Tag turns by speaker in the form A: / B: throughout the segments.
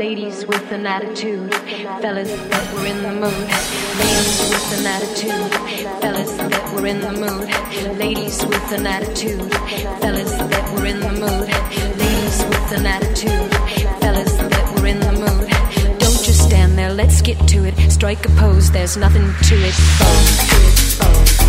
A: Ladies with an attitude, fellas that were in the mood. Ladies with an attitude, fellas that were in the mood. Ladies with an attitude, fellas that were in the mood. Ladies with an attitude, fellas that were in the mood. Don't just stand there, let's get to it. Strike a pose, there's nothing to it. Pose, pose.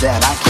B: Said, I can't